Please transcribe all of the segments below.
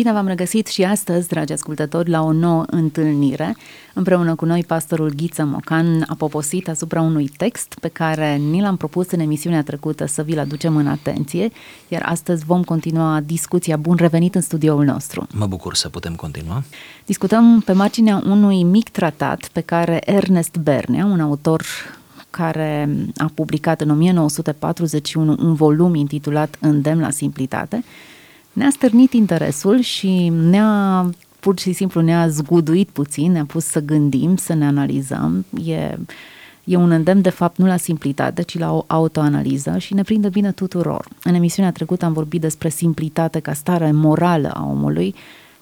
Bine v-am regăsit și astăzi, dragi ascultători, la o nouă întâlnire. Împreună cu noi, pastorul Ghiță Mocan a poposit asupra unui text pe care ni l-am propus în emisiunea trecută să vi-l aducem în atenție, iar astăzi vom continua discuția. Bun revenit în studioul nostru! Mă bucur să putem continua. Discutăm pe marginea unui mic tratat pe care Ernest Bernea, un autor care a publicat în 1941 un volum intitulat Îndemn la simplitate, ne-a stârnit interesul și ne-a pur și simplu ne-a zguduit puțin, ne-a pus să gândim, să ne analizăm. E, e un îndemn, de fapt, nu la simplitate, ci la o autoanaliză și ne prinde bine tuturor. În emisiunea trecută am vorbit despre simplitate ca stare morală a omului,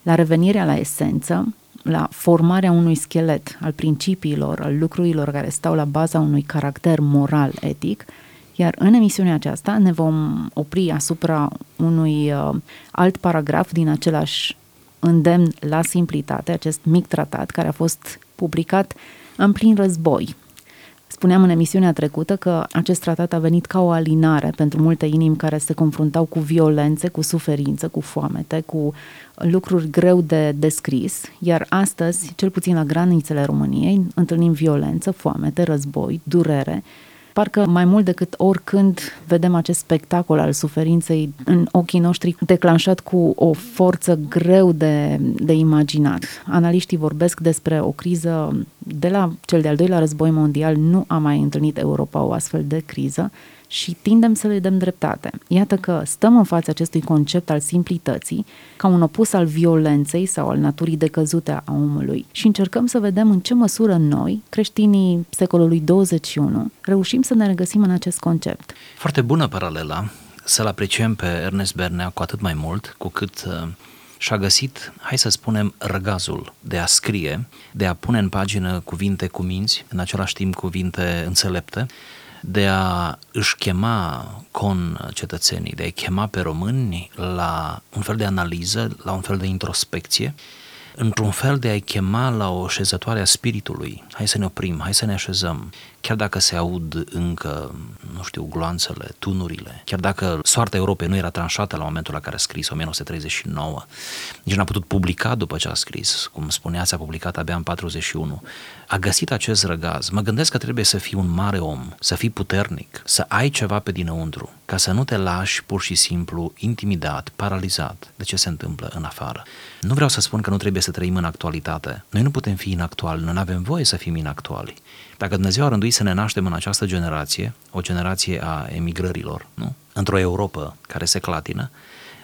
la revenirea la esență, la formarea unui schelet al principiilor, al lucrurilor care stau la baza unui caracter moral, etic – iar în emisiunea aceasta ne vom opri asupra unui uh, alt paragraf din același îndemn la simplitate, acest mic tratat care a fost publicat în plin război. Spuneam în emisiunea trecută că acest tratat a venit ca o alinare pentru multe inimi care se confruntau cu violențe, cu suferință, cu foamete, cu lucruri greu de descris, iar astăzi, cel puțin la granițele României, întâlnim violență, foamete, război, durere parcă mai mult decât oricând vedem acest spectacol al suferinței în ochii noștri declanșat cu o forță greu de, de imaginat. Analiștii vorbesc despre o criză de la cel de-al doilea război mondial, nu a mai întâlnit Europa o astfel de criză și tindem să le dăm dreptate. Iată că stăm în fața acestui concept al simplității ca un opus al violenței sau al naturii decăzute a omului și încercăm să vedem în ce măsură noi, creștinii secolului 21, reușim să ne regăsim în acest concept. Foarte bună paralela, să-l apreciem pe Ernest Bernea cu atât mai mult, cu cât uh, și-a găsit, hai să spunem, răgazul de a scrie, de a pune în pagină cuvinte cu minți, în același timp cuvinte înțelepte, de a își chema con cetățenii, de a-i chema pe români la un fel de analiză, la un fel de introspecție, într-un fel de a-i chema la o șezătoare a spiritului. Hai să ne oprim, hai să ne așezăm, chiar dacă se aud încă, nu știu, gloanțele, tunurile, chiar dacă soarta Europei nu era tranșată la momentul la care a scris, 1939, nici n-a putut publica după ce a scris, cum spunea, s-a publicat abia în 41, a găsit acest răgaz. Mă gândesc că trebuie să fii un mare om, să fii puternic, să ai ceva pe dinăuntru, ca să nu te lași pur și simplu intimidat, paralizat de ce se întâmplă în afară. Nu vreau să spun că nu trebuie să trăim în actualitate. Noi nu putem fi inactuali, noi nu avem voie să fim inactuali. Dacă Dumnezeu a rânduit să ne naștem în această generație, o generație a emigrărilor, nu? într-o Europa care se clatină,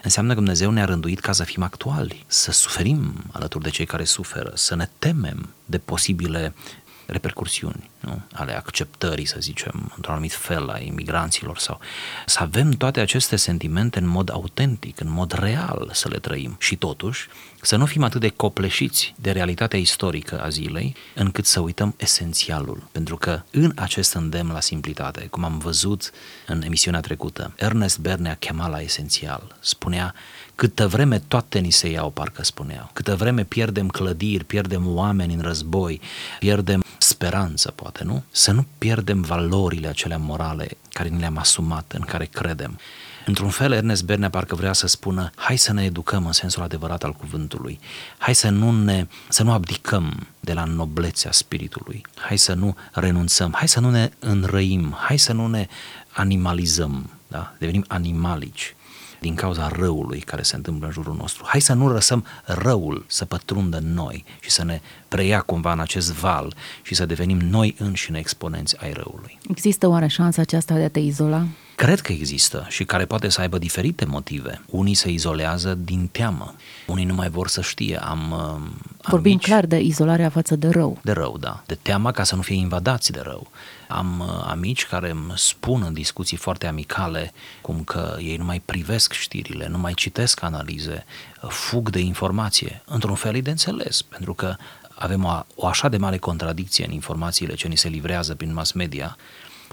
înseamnă că Dumnezeu ne-a rânduit ca să fim actuali, să suferim alături de cei care suferă, să ne temem de posibile repercursiuni nu? ale acceptării, să zicem, într-un anumit fel a imigranților sau să avem toate aceste sentimente în mod autentic, în mod real să le trăim. Și totuși să nu fim atât de copleșiți de realitatea istorică a zilei încât să uităm esențialul, pentru că în acest îndemn la simplitate, cum am văzut în emisiunea trecută, Ernest Bernea chema la esențial, spunea Câtă vreme toate ni se iau, parcă spuneau. Câtă vreme pierdem clădiri, pierdem oameni în război, pierdem speranță, poate, nu? Să nu pierdem valorile acelea morale care ni le-am asumat, în care credem. Într-un fel, Ernest Bernea parcă vrea să spună, hai să ne educăm în sensul adevărat al cuvântului, hai să nu, ne, să nu abdicăm de la noblețea spiritului, hai să nu renunțăm, hai să nu ne înrăim, hai să nu ne animalizăm, da? devenim animalici din cauza răului care se întâmplă în jurul nostru. Hai să nu lăsăm răul să pătrundă în noi și să ne preia cumva în acest val și să devenim noi înșine exponenți ai răului. Există oare șansa aceasta de a te izola? Cred că există și care poate să aibă diferite motive. Unii se izolează din teamă, unii nu mai vor să știe. Am, uh, am Vorbim amici, clar de izolarea față de rău. De rău, da. De teamă ca să nu fie invadați de rău. Am uh, amici care îmi spun în discuții foarte amicale cum că ei nu mai privesc știrile, nu mai citesc analize, uh, fug de informație. Într-un fel e de înțeles, pentru că avem o, o așa de mare contradicție în informațiile ce ni se livrează prin mass media,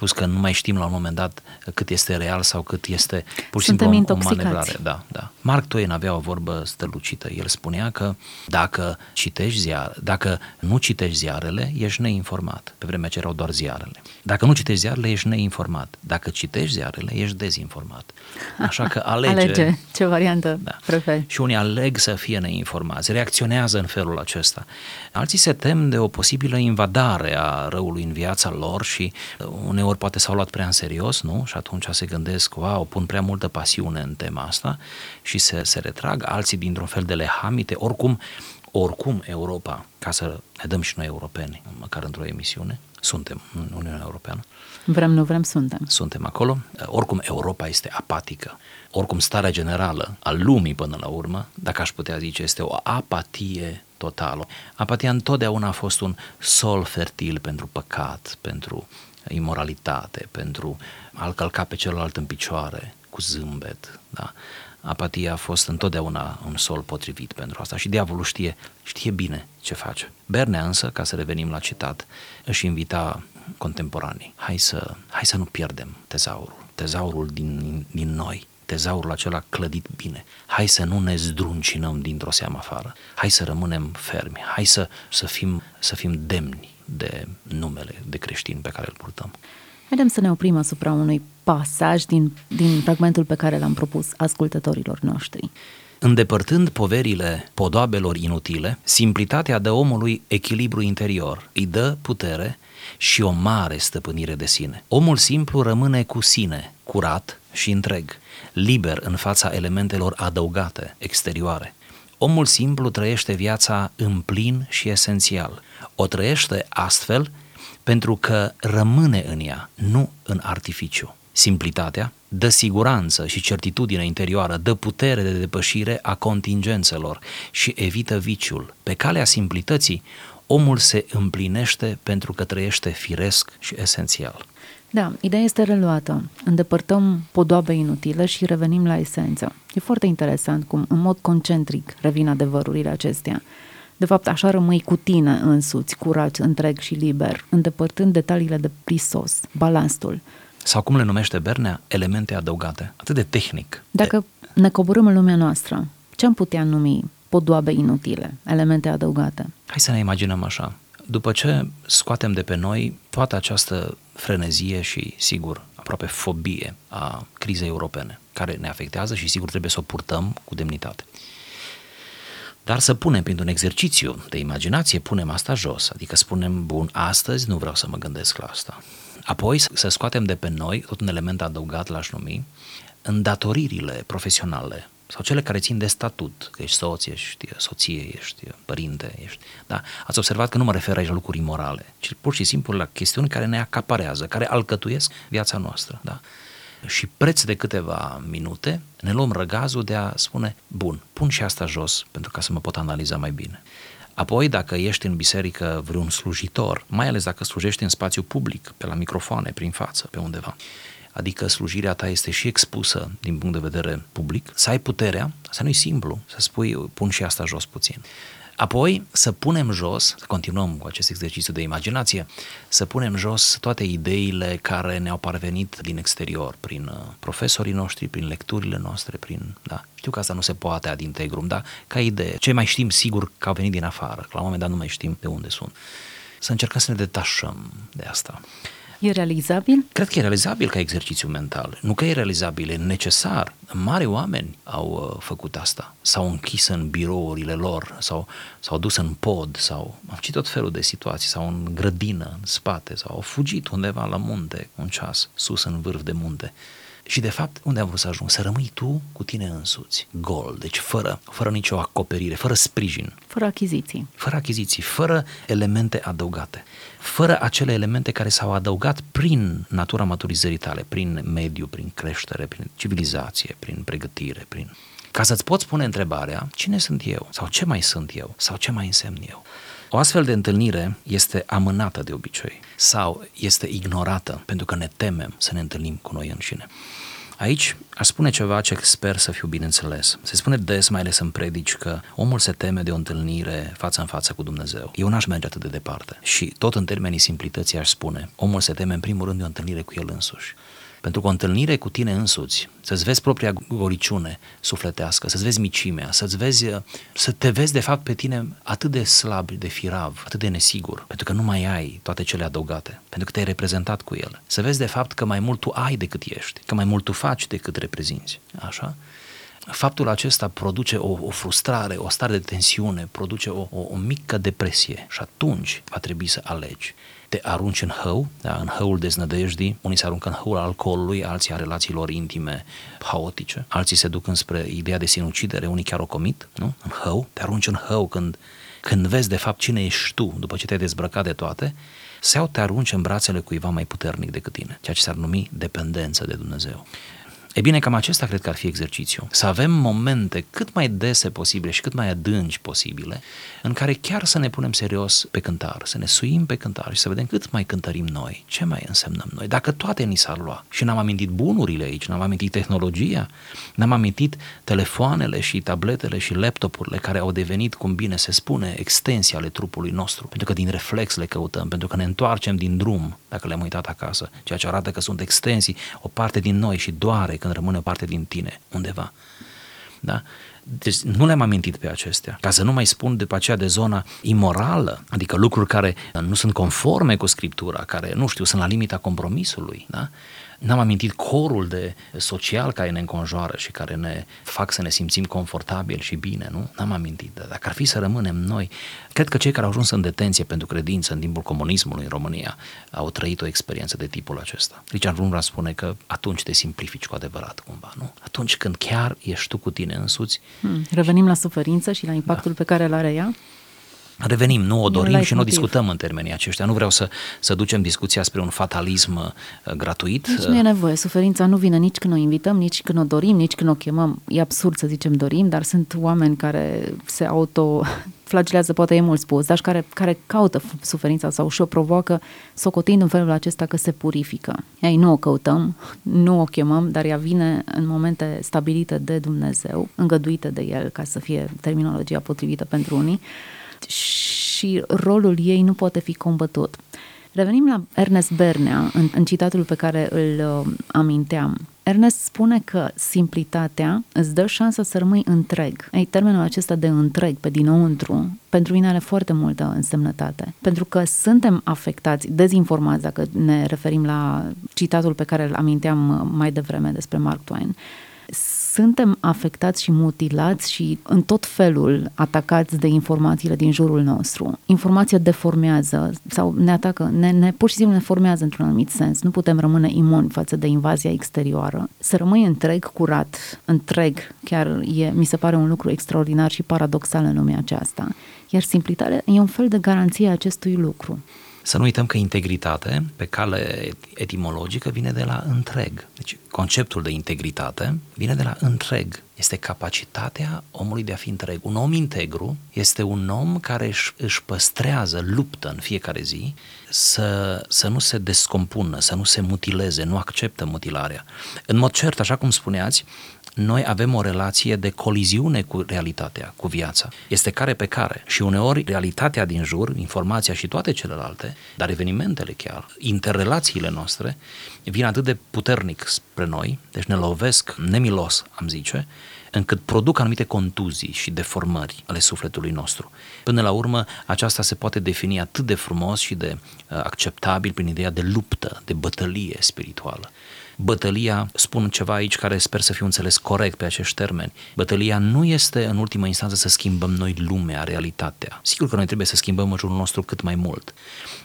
Plus că nu mai știm la un moment dat cât este real sau cât este pur și Suntem simplu o, o intoxicați. manevrare. Da, da. Mark Twain avea o vorbă strălucită. El spunea că dacă citești ziar, dacă nu citești ziarele, ești neinformat. Pe vremea ce erau doar ziarele. Dacă nu citești ziarele, ești neinformat. Dacă citești ziarele, ești dezinformat. Așa că alege. Alege ce variantă Da. preferi. Și unii aleg să fie neinformați, reacționează în felul acesta. Alții se tem de o posibilă invadare a răului în viața lor și uh, uneori poate s-au luat prea în serios, nu? Și atunci se gândesc, wow, pun prea multă pasiune în tema asta și se, se retrag. Alții dintr-un fel de lehamite, oricum, oricum Europa, ca să ne dăm și noi europeni, măcar într-o emisiune, suntem în Uniunea Europeană, Vrem, nu vrem, suntem. suntem acolo. Oricum, Europa este apatică. Oricum, starea generală a lumii până la urmă, dacă aș putea zice, este o apatie totală. Apatia întotdeauna a fost un sol fertil pentru păcat, pentru imoralitate, pentru a-l călca pe celălalt în picioare cu zâmbet. Da? Apatia a fost întotdeauna un sol potrivit pentru asta și diavolul știe, știe bine ce face. Bernea însă, ca să revenim la citat, își invita contemporanii. Hai să, hai să nu pierdem tezaurul, tezaurul din, din noi, tezaurul acela clădit bine. Hai să nu ne zdruncinăm dintr-o seamă afară. Hai să rămânem fermi. Hai să, să, fim, să fim demni de numele de creștin pe care îl purtăm. Haideți să ne oprim asupra unui pasaj din, din fragmentul pe care l-am propus ascultătorilor noștri. Îndepărtând poverile podoabelor inutile, simplitatea dă omului echilibru interior, îi dă putere și o mare stăpânire de sine. Omul simplu rămâne cu sine, curat și întreg, liber în fața elementelor adăugate, exterioare. Omul simplu trăiește viața în plin și esențial. O trăiește astfel pentru că rămâne în ea, nu în artificiu. Simplitatea dă siguranță și certitudine interioară, dă putere de depășire a contingențelor și evită viciul. Pe calea simplității, omul se împlinește pentru că trăiește firesc și esențial. Da, ideea este reluată. Îndepărtăm podoabe inutile și revenim la esență. E foarte interesant cum, în mod concentric, revin adevărurile acestea. De fapt, așa rămâi cu tine însuți, curat, întreg și liber, îndepărtând detaliile de prisos, balastul. Sau cum le numește Bernea, elemente adăugate. Atât de tehnic. Dacă ne coborâm în lumea noastră, ce am putea numi podoabe inutile, elemente adăugate? Hai să ne imaginăm așa. După ce scoatem de pe noi toată această frenezie și, sigur, aproape fobie a crizei europene, care ne afectează și, sigur, trebuie să o purtăm cu demnitate. Dar să punem printr-un exercițiu de imaginație, punem asta jos, adică spunem, bun, astăzi nu vreau să mă gândesc la asta. Apoi să scoatem de pe noi, tot un element adăugat l-aș numi, îndatoririle profesionale sau cele care țin de statut, că ești soț, ești soție, ești părinte, ești... Da? Ați observat că nu mă refer aici la lucruri morale, ci pur și simplu la chestiuni care ne acaparează, care alcătuiesc viața noastră. Da? Și preț de câteva minute ne luăm răgazul de a spune, bun, pun și asta jos pentru ca să mă pot analiza mai bine. Apoi, dacă ești în biserică vreun slujitor, mai ales dacă slujești în spațiu public, pe la microfoane, prin față, pe undeva, adică slujirea ta este și expusă din punct de vedere public, să ai puterea, asta nu-i simplu, să spui, pun și asta jos puțin. Apoi să punem jos, să continuăm cu acest exercițiu de imaginație, să punem jos toate ideile care ne-au parvenit din exterior, prin uh, profesorii noștri, prin lecturile noastre, prin, da, știu că asta nu se poate ad integrum, dar ca idee, ce mai știm sigur că au venit din afară, că la un moment dat nu mai știm de unde sunt. Să încercăm să ne detașăm de asta. E realizabil? Cred că e realizabil ca exercițiu mental. Nu că e realizabil, e necesar. Mari oameni au uh, făcut asta. S-au închis în birourile lor, sau s-au dus în pod, sau am citit tot felul de situații, sau în grădină, în spate, sau au fugit undeva la munte, un ceas, sus în vârf de munte. Și de fapt, unde am vrut să ajung? Să rămâi tu cu tine însuți, gol, deci fără, fără nicio acoperire, fără sprijin, Fără achiziții. fără achiziții, fără elemente adăugate, fără acele elemente care s-au adăugat prin natura maturizării tale, prin mediu, prin creștere, prin civilizație, prin pregătire, prin... Ca să-ți poți pune întrebarea, cine sunt eu? Sau ce mai sunt eu? Sau ce mai însemn eu? O astfel de întâlnire este amânată de obicei sau este ignorată pentru că ne temem să ne întâlnim cu noi înșine. Aici aș spune ceva ce sper să fiu bine înțeles. Se spune des, mai ales în predici, că omul se teme de o întâlnire față în față cu Dumnezeu. Eu n-aș merge atât de departe. Și tot în termenii simplității aș spune, omul se teme în primul rând de o întâlnire cu el însuși. Pentru că o întâlnire cu tine însuți, să-ți vezi propria goliciune sufletească, să-ți vezi micimea, să-ți vezi, să te vezi de fapt pe tine atât de slab, de firav, atât de nesigur, pentru că nu mai ai toate cele adăugate, pentru că te-ai reprezentat cu el. Să vezi de fapt că mai mult tu ai decât ești, că mai mult tu faci decât reprezinți. Așa? faptul acesta produce o, o frustrare, o stare de tensiune, produce o, o, o mică depresie și atunci va trebui să alegi te arunci în hău, da, în hăul deznădejdii, unii se aruncă în hăul alcoolului, alții a relațiilor intime haotice, alții se duc înspre ideea de sinucidere, unii chiar o comit, nu? În hău, te arunci în hău când, când vezi de fapt cine ești tu după ce te-ai dezbrăcat de toate, sau te arunci în brațele cuiva mai puternic decât tine, ceea ce s-ar numi dependență de Dumnezeu. E bine, cam acesta cred că ar fi exercițiu. Să avem momente cât mai dese posibile și cât mai adânci posibile, în care chiar să ne punem serios pe cântar, să ne suim pe cântar și să vedem cât mai cântărim noi, ce mai însemnăm noi. Dacă toate ni s-ar lua și n-am amintit bunurile aici, n-am amintit tehnologia, n-am amintit telefoanele și tabletele și laptopurile care au devenit, cum bine se spune, extensii ale trupului nostru, pentru că din reflex le căutăm, pentru că ne întoarcem din drum, dacă le-am uitat acasă, ceea ce arată că sunt extensii, o parte din noi și doare când rămâne o parte din tine undeva. Da? Deci nu le-am amintit pe acestea. Ca să nu mai spun după aceea de zona imorală, adică lucruri care nu sunt conforme cu Scriptura, care, nu știu, sunt la limita compromisului. Da? N-am amintit corul de social care ne înconjoară și care ne fac să ne simțim confortabil și bine, nu? N-am amintit. Dacă ar fi să rămânem noi, cred că cei care au ajuns în detenție pentru credință în timpul comunismului în România au trăit o experiență de tipul acesta. Richard Wurmbrand spune că atunci te simplifici cu adevărat cumva, nu? Atunci când chiar ești tu cu tine însuți. Hmm. Revenim la suferință și la impactul da. pe care îl are ea? Revenim, nu o dorim și nu o discutăm în termenii aceștia. Nu vreau să, să ducem discuția spre un fatalism uh, gratuit. Nici nu e nevoie. Suferința nu vine nici când o invităm, nici când o dorim, nici când o chemăm. E absurd să zicem dorim, dar sunt oameni care se auto flagelează, poate e mult spus, dar care, care caută suferința sau și-o provoacă socotind în felul acesta că se purifică. Ei nu o căutăm, nu o chemăm, dar ea vine în momente stabilite de Dumnezeu, îngăduite de El, ca să fie terminologia potrivită pentru unii, și rolul ei nu poate fi combătut. Revenim la Ernest Bernea, în, în citatul pe care îl uh, aminteam. Ernest spune că simplitatea îți dă șansa să rămâi întreg. Ei, termenul acesta de întreg, pe dinăuntru, pentru mine are foarte multă însemnătate. Pentru că suntem afectați, dezinformați, dacă ne referim la citatul pe care îl aminteam uh, mai devreme despre Mark Twain suntem afectați și mutilați și în tot felul atacați de informațiile din jurul nostru. Informația deformează sau ne atacă, ne, ne pur și simplu ne formează într-un anumit sens. Nu putem rămâne imuni față de invazia exterioară. Să rămâi întreg, curat, întreg, chiar e, mi se pare un lucru extraordinar și paradoxal în lumea aceasta. Iar simplitatea e un fel de garanție a acestui lucru. Să nu uităm că integritate, pe cale etimologică, vine de la întreg. Deci conceptul de integritate vine de la întreg. Este capacitatea omului de a fi întreg. Un om integru este un om care își, își păstrează, luptă în fiecare zi să, să nu se descompună, să nu se mutileze, nu acceptă mutilarea. În mod cert, așa cum spuneați, noi avem o relație de coliziune cu realitatea, cu viața. Este care pe care. Și uneori realitatea din jur, informația și toate celelalte, dar evenimentele chiar, interrelațiile noastre, vin atât de puternic spre noi, deci ne lovesc nemilos, am zice, încât produc anumite contuzii și deformări ale sufletului nostru. Până la urmă, aceasta se poate defini atât de frumos și de uh, acceptabil prin ideea de luptă, de bătălie spirituală bătălia, spun ceva aici care sper să fiu înțeles corect pe acești termeni, bătălia nu este în ultima instanță să schimbăm noi lumea, realitatea. Sigur că noi trebuie să schimbăm în jurul nostru cât mai mult,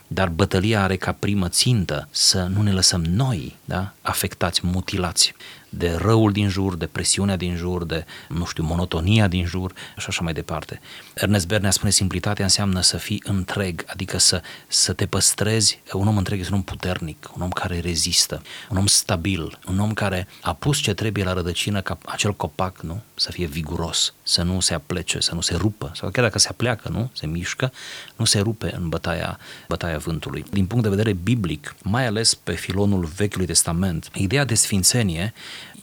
dar bătălia are ca primă țintă să nu ne lăsăm noi da, afectați, mutilați de răul din jur, de presiunea din jur, de, nu știu, monotonia din jur și așa mai departe. Ernest Bernea spune simplitatea înseamnă să fii întreg, adică să, să te păstrezi. Un om întreg este un om puternic, un om care rezistă, un om stabil, un om care a pus ce trebuie la rădăcină ca acel copac, nu? Să fie viguros, să nu se aplece, să nu se rupă, sau chiar dacă se apleacă, nu? Se mișcă, nu se rupe în bătaia, bătaia vântului. Din punct de vedere biblic, mai ales pe filonul Vechiului Testament, ideea de sfințenie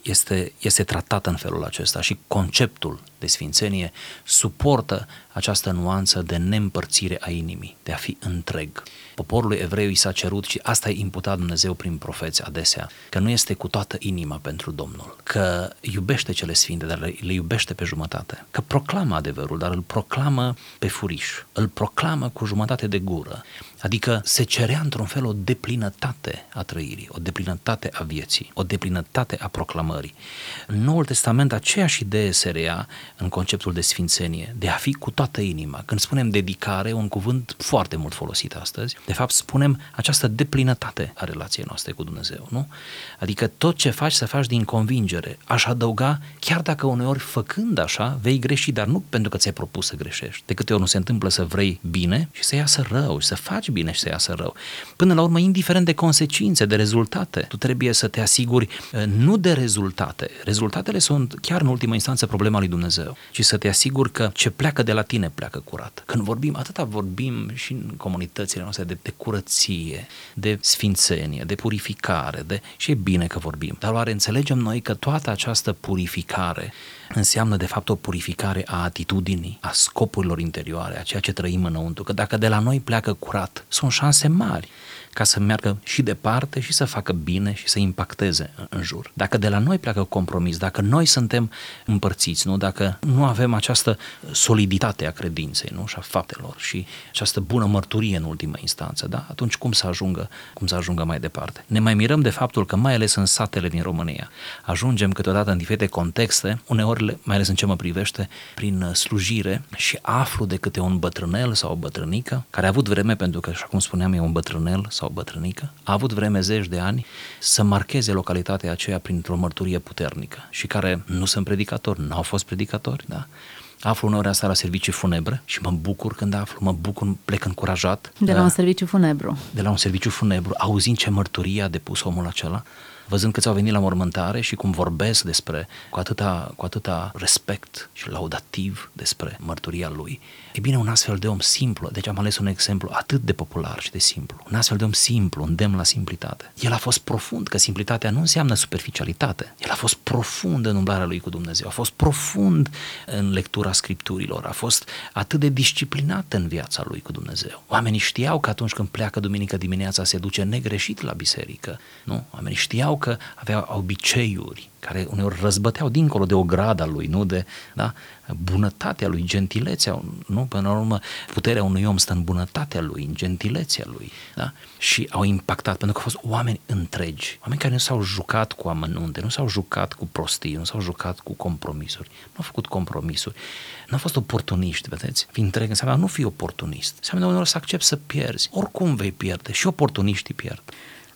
este, este tratată în felul acesta și conceptul de sfințenie suportă această nuanță de neîmpărțire a inimii, de a fi întreg. Poporului evreu i s-a cerut și asta e imputat Dumnezeu prin profeți adesea, că nu este cu toată inima pentru Domnul, că iubește cele sfinte, dar le, le iubește pe jumătate, că proclamă adevărul, dar îl proclamă pe furiș, îl proclamă cu jumătate de gură, Adică se cerea într-un fel o deplinătate a trăirii, o deplinătate a vieții, o deplinătate a proclamării. În Noul Testament aceeași idee se rea în conceptul de sfințenie, de a fi cu toată inima. Când spunem dedicare, un cuvânt foarte mult folosit astăzi, de fapt spunem această deplinătate a relației noastre cu Dumnezeu, nu? Adică tot ce faci să faci din convingere. Aș adăuga, chiar dacă uneori făcând așa, vei greși, dar nu pentru că ți-ai propus să greșești. De câte ori nu se întâmplă să vrei bine și să iasă rău și să faci bine și să iasă rău. Până la urmă, indiferent de consecințe, de rezultate, tu trebuie să te asiguri uh, nu de rezultate. Rezultatele sunt chiar în ultima instanță problema lui Dumnezeu, ci să te asiguri că ce pleacă de la tine pleacă curat. Când vorbim, atâta vorbim și în comunitățile noastre de, de curăție, de sfințenie, de purificare, de... și e bine că vorbim. Dar oare înțelegem noi că toată această purificare înseamnă de fapt o purificare a atitudinii, a scopurilor interioare, a ceea ce trăim înăuntru. Că dacă de la noi pleacă curat, sunt șanse mari ca să meargă și departe și să facă bine și să impacteze în jur. Dacă de la noi pleacă compromis, dacă noi suntem împărțiți, nu? dacă nu avem această soliditate a credinței nu? și a faptelor și această bună mărturie în ultima instanță, da? atunci cum să ajungă, cum să ajungă mai departe? Ne mai mirăm de faptul că mai ales în satele din România ajungem câteodată în diferite contexte, uneori, mai ales în ce mă privește, prin slujire și aflu de câte un bătrânel sau o bătrânică care a avut vreme, pentru că, așa cum spuneam, e un bătrânel sau sau bătrânică, a avut vreme zeci de ani să marcheze localitatea aceea printr-o mărturie puternică și care nu sunt predicatori, nu au fost predicatori, da? Aflu uneori asta la servicii funebre și mă bucur când aflu, mă bucur, plec încurajat. De la un serviciu funebru. De la un serviciu funebru, auzind ce mărturie a depus omul acela, văzând câți au venit la mormântare și cum vorbesc despre, cu atâta, cu atâta respect și laudativ despre mărturia lui. E bine, un astfel de om simplu, deci am ales un exemplu atât de popular și de simplu, un astfel de om simplu, un demn la simplitate. El a fost profund, că simplitatea nu înseamnă superficialitate. El a fost profund în umblarea lui cu Dumnezeu, a fost profund în lectura scripturilor, a fost atât de disciplinat în viața lui cu Dumnezeu. Oamenii știau că atunci când pleacă duminică dimineața se duce negreșit la biserică, nu? Oamenii știau că avea obiceiuri care uneori răzbăteau dincolo de o grada lui, nu de da, bunătatea lui, gentilețea, nu? Până la urmă, puterea unui om stă în bunătatea lui, în gentilețea lui, da? Și au impactat, pentru că au fost oameni întregi, oameni care nu s-au jucat cu amănunte, nu s-au jucat cu prostii, nu s-au jucat cu compromisuri, nu au făcut compromisuri, nu au fost oportuniști, vedeți? Fi întreg înseamnă nu fi oportunist, înseamnă uneori să accepti să pierzi, oricum vei pierde și oportuniștii pierd.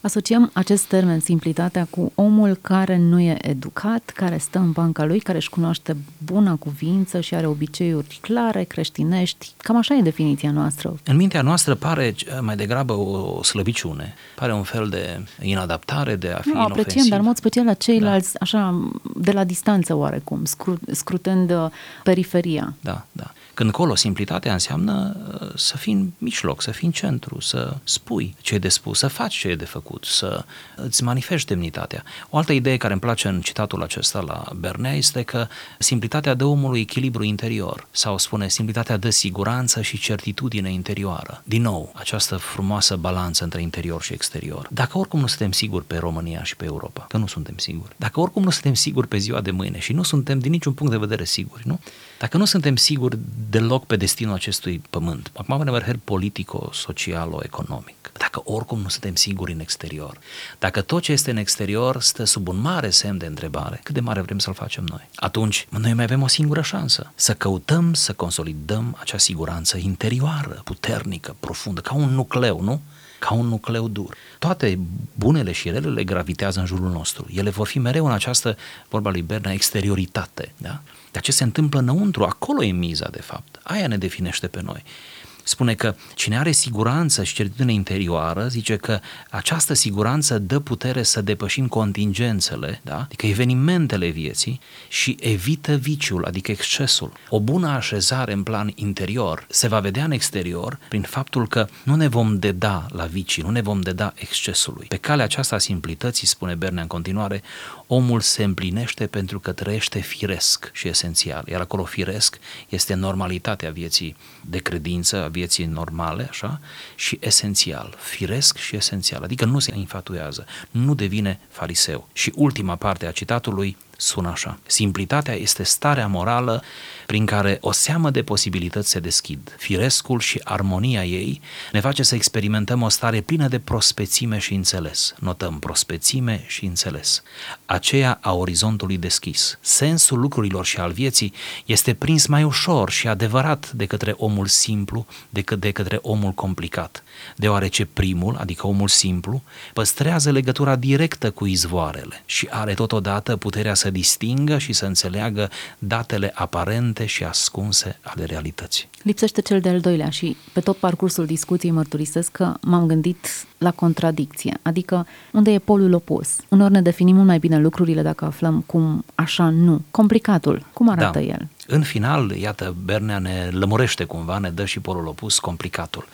Asociem acest termen, simplitatea, cu omul care nu e educat, care stă în banca lui, care își cunoaște buna cuvință și are obiceiuri clare, creștinești. Cam așa e definiția noastră. În mintea noastră pare mai degrabă o slăbiciune, pare un fel de inadaptare, de a fi nu, apreciem, inofensiv. dar în mod special la ceilalți, da. așa, de la distanță oarecum, scru- scrutând uh, periferia. Da, da. Când colo simplitatea înseamnă uh, să fii în mijloc, să fii în centru, să spui ce e de spus, să faci ce e de făcut, să îți manifesti demnitatea. O altă idee care îmi place în citatul acesta la Bernea este că simplitatea dă omului echilibru interior sau spune simplitatea dă siguranță și certitudine interioară. Din nou, această frumoasă balanță între interior și exterior. Dacă oricum nu suntem siguri pe România și pe Europa, că nu suntem siguri, dacă oricum nu suntem siguri pe ziua de mâine și nu suntem din niciun punct de vedere siguri, nu? Dacă nu suntem siguri deloc pe destinul acestui pământ, acum mă refer politico, social, economic, dacă oricum nu suntem siguri în exterior, dacă tot ce este în exterior stă sub un mare semn de întrebare, cât de mare vrem să-l facem noi, atunci noi mai avem o singură șansă, să căutăm să consolidăm acea siguranță interioară, puternică, profundă, ca un nucleu, nu? Ca un nucleu dur. Toate bunele și relele gravitează în jurul nostru. Ele vor fi mereu în această, vorba lui Berna, exterioritate. Da? Dar ce se întâmplă înăuntru, acolo e miza, de fapt. Aia ne definește pe noi. Spune că cine are siguranță și certitudine interioară, zice că această siguranță dă putere să depășim contingențele, da? adică evenimentele vieții și evită viciul, adică excesul. O bună așezare în plan interior se va vedea în exterior prin faptul că nu ne vom deda la vicii, nu ne vom deda excesului. Pe calea aceasta a simplității, spune Bernea în continuare, omul se împlinește pentru că trăiește firesc și esențial. Iar acolo firesc este normalitatea vieții de credință, a vieții normale, așa, și esențial, firesc și esențial, adică nu se infatuează, nu devine fariseu. Și ultima parte a citatului sună așa. Simplitatea este starea morală prin care o seamă de posibilități se deschid. Firescul și armonia ei ne face să experimentăm o stare plină de prospețime și înțeles. Notăm prospețime și înțeles. Aceea a orizontului deschis. Sensul lucrurilor și al vieții este prins mai ușor și adevărat de către omul simplu decât de către omul complicat, deoarece primul, adică omul simplu, păstrează legătura directă cu izvoarele și are totodată puterea să distingă și să înțeleagă datele aparente și ascunse ale realității. Lipsește cel de-al doilea și pe tot parcursul discuției mărturisesc că m-am gândit la contradicție, adică unde e polul opus. Unor ne definim mult mai bine lucrurile dacă aflăm cum așa nu. Complicatul, cum arată da. el? În final, iată, Bernea ne lămurește cumva, ne dă și polul opus, complicatul.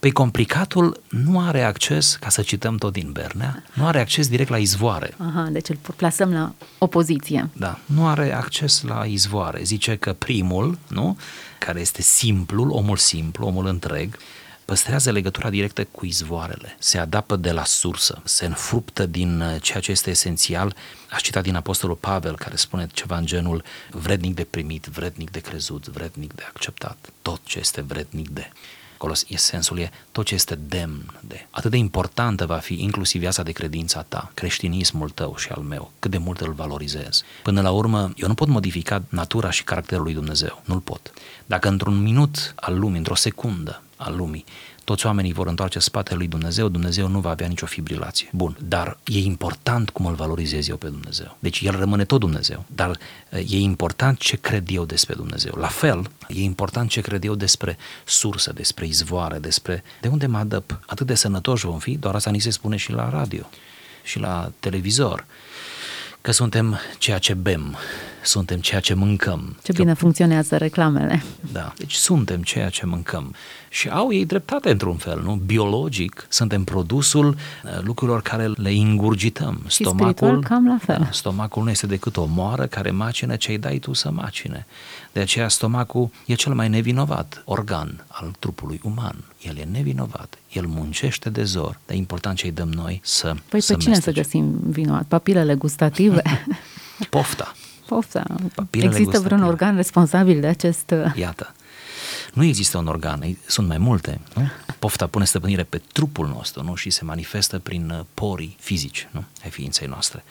Păi complicatul nu are acces, ca să cităm tot din Bernea, nu are acces direct la izvoare. Aha, deci îl plasăm la opoziție. Da, nu are acces la izvoare. Zice că primul, nu, care este simplul, omul simplu, omul întreg, păstrează legătura directă cu izvoarele, se adaptă de la sursă, se înfruptă din uh, ceea ce este esențial. Aș citat din Apostolul Pavel, care spune ceva în genul vrednic de primit, vrednic de crezut, vrednic de acceptat, tot ce este vrednic de. Acolo e sensul e tot ce este demn de. Atât de importantă va fi inclusiv viața de credința ta, creștinismul tău și al meu, cât de mult îl valorizez. Până la urmă, eu nu pot modifica natura și caracterul lui Dumnezeu, nu-l pot. Dacă într-un minut al lumii, într-o secundă al lumii, toți oamenii vor întoarce spatele lui Dumnezeu, Dumnezeu nu va avea nicio fibrilație. Bun, dar e important cum îl valorizez eu pe Dumnezeu. Deci el rămâne tot Dumnezeu, dar e important ce cred eu despre Dumnezeu. La fel, e important ce cred eu despre sursă, despre izvoare, despre de unde mă adăp. Atât de sănătoși vom fi, doar asta ni se spune și la radio și la televizor că suntem ceea ce bem, suntem ceea ce mâncăm. Ce bine că, funcționează reclamele. Da, deci suntem ceea ce mâncăm. Și au ei dreptate într-un fel, nu? Biologic, suntem produsul uh, lucrurilor care le ingurgităm. Și stomacul, cam la fel. Da, stomacul nu este decât o moară care macină ce-i dai tu să macine. De aceea stomacul e cel mai nevinovat organ al trupului uman. El e nevinovat, el muncește de zor, dar e important ce-i dăm noi să Păi să pe cine mestece. să găsim vinovat? Papilele gustative? Pofta. Pofta. Papilele Există gustative. vreun organ responsabil de acest... Uh, Iată. Nu există un organ, sunt mai multe. Nu? Pofta pune stăpânire pe trupul nostru nu? și se manifestă prin uh, porii fizici nu? ai ființei noastre.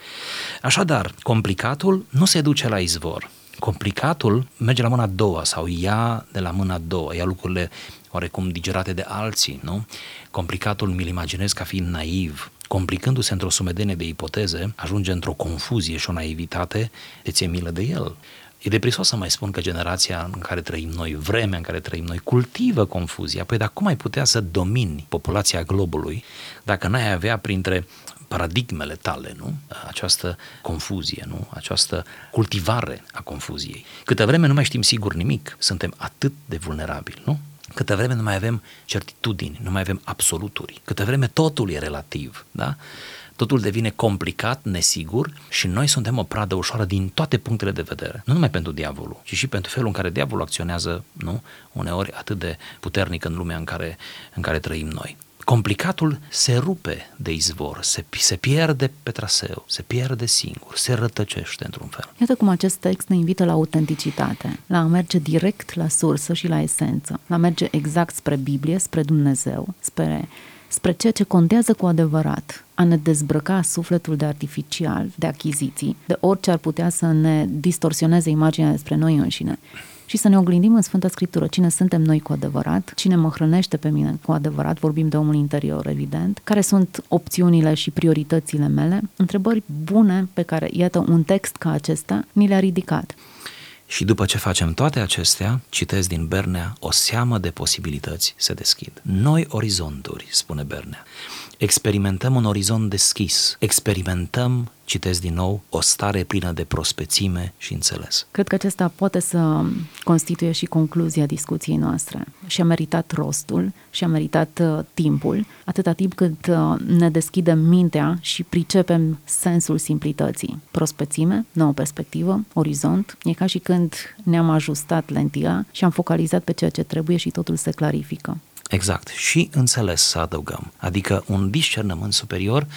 Așadar, complicatul nu se duce la izvor. Complicatul merge la mâna a doua sau ia de la mâna a doua, ia lucrurile oarecum digerate de alții, nu? Complicatul mi-l imaginez ca fiind naiv, complicându-se într-o sumedenie de ipoteze, ajunge într-o confuzie și o naivitate, de ți-e milă de el. E deprisos să mai spun că generația în care trăim noi, vremea în care trăim noi, cultivă confuzia. Păi dar cum ai putea să domini populația globului dacă n-ai avea printre paradigmele tale, nu? Această confuzie, nu? Această cultivare a confuziei. Câte vreme nu mai știm sigur nimic, suntem atât de vulnerabili, nu? Câte vreme nu mai avem certitudini, nu mai avem absoluturi, câte vreme totul e relativ, da? Totul devine complicat, nesigur și noi suntem o pradă ușoară din toate punctele de vedere. Nu numai pentru diavolul, ci și pentru felul în care diavolul acționează, nu? Uneori atât de puternic în lumea în care, în care trăim noi. Complicatul se rupe de izvor, se, se pierde pe traseu, se pierde singur, se rătăcește într-un fel. Iată cum acest text ne invită la autenticitate, la a merge direct la sursă și la esență, la a merge exact spre Biblie, spre Dumnezeu, spre spre ceea ce contează cu adevărat, a ne dezbrăca sufletul de artificial, de achiziții, de orice ar putea să ne distorsioneze imaginea despre noi înșine și să ne oglindim în Sfânta Scriptură cine suntem noi cu adevărat, cine mă hrănește pe mine cu adevărat, vorbim de omul interior, evident, care sunt opțiunile și prioritățile mele, întrebări bune pe care, iată, un text ca acesta ni le-a ridicat. Și după ce facem toate acestea, citesc din Bernea, o seamă de posibilități se deschid. Noi orizonturi, spune Bernea. Experimentăm un orizont deschis, experimentăm citesc din nou, o stare plină de prospețime și înțeles. Cred că acesta poate să constituie și concluzia discuției noastre. Și a meritat rostul și a meritat uh, timpul, atâta timp cât uh, ne deschidem mintea și pricepem sensul simplității. Prospețime, nouă perspectivă, orizont, e ca și când ne-am ajustat lentila și am focalizat pe ceea ce trebuie și totul se clarifică. Exact. Și înțeles să adăugăm. Adică un discernământ superior,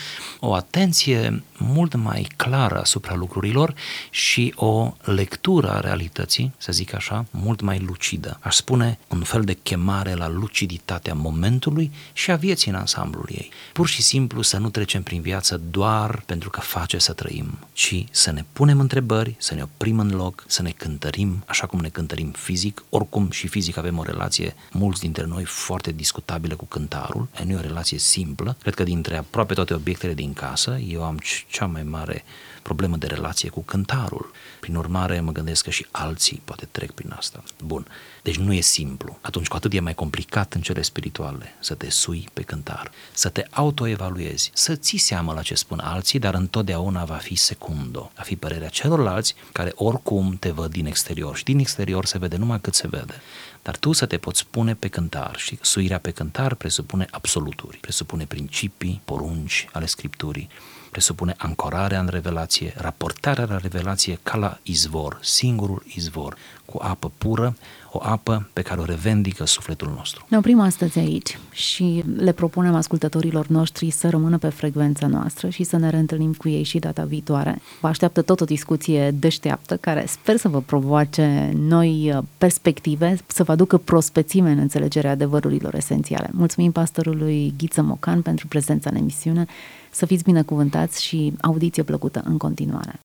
o atenție mult mai clară asupra lucrurilor și o lectură a realității, să zic așa, mult mai lucidă. Aș spune un fel de chemare la luciditatea momentului și a vieții în ansamblul ei. Pur și simplu să nu trecem prin viață doar pentru că face să trăim, ci să ne punem întrebări, să ne oprim în loc, să ne cântărim așa cum ne cântărim fizic. Oricum și fizic avem o relație, mulți dintre noi, foarte foarte discutabilă cu cântarul, nu e o relație simplă. Cred că dintre aproape toate obiectele din casă, eu am cea mai mare problemă de relație cu cântarul. Prin urmare, mă gândesc că și alții poate trec prin asta. Bun. Deci nu e simplu. Atunci cu atât e mai complicat în cele spirituale să te sui pe cântar, să te autoevaluezi, să ții seama la ce spun alții, dar întotdeauna va fi secundo, va fi părerea celorlalți care oricum te văd din exterior și din exterior se vede numai cât se vede. Dar tu să te poți pune pe cântar și suirea pe cântar presupune absoluturi, presupune principii, porunci ale Scripturii, presupune ancorarea în revelație, raportarea la revelație ca la izvor, singurul izvor, cu apă pură, o apă pe care o revendică sufletul nostru. Ne oprim astăzi aici și le propunem ascultătorilor noștri să rămână pe frecvența noastră și să ne reîntâlnim cu ei și data viitoare. Vă așteaptă tot o discuție deșteaptă care sper să vă provoace noi uh, perspective, să vă aducă prospețime în înțelegerea adevărurilor esențiale. Mulțumim pastorului Ghiță Mocan pentru prezența în emisiune. Să fiți binecuvântați și audiție plăcută în continuare.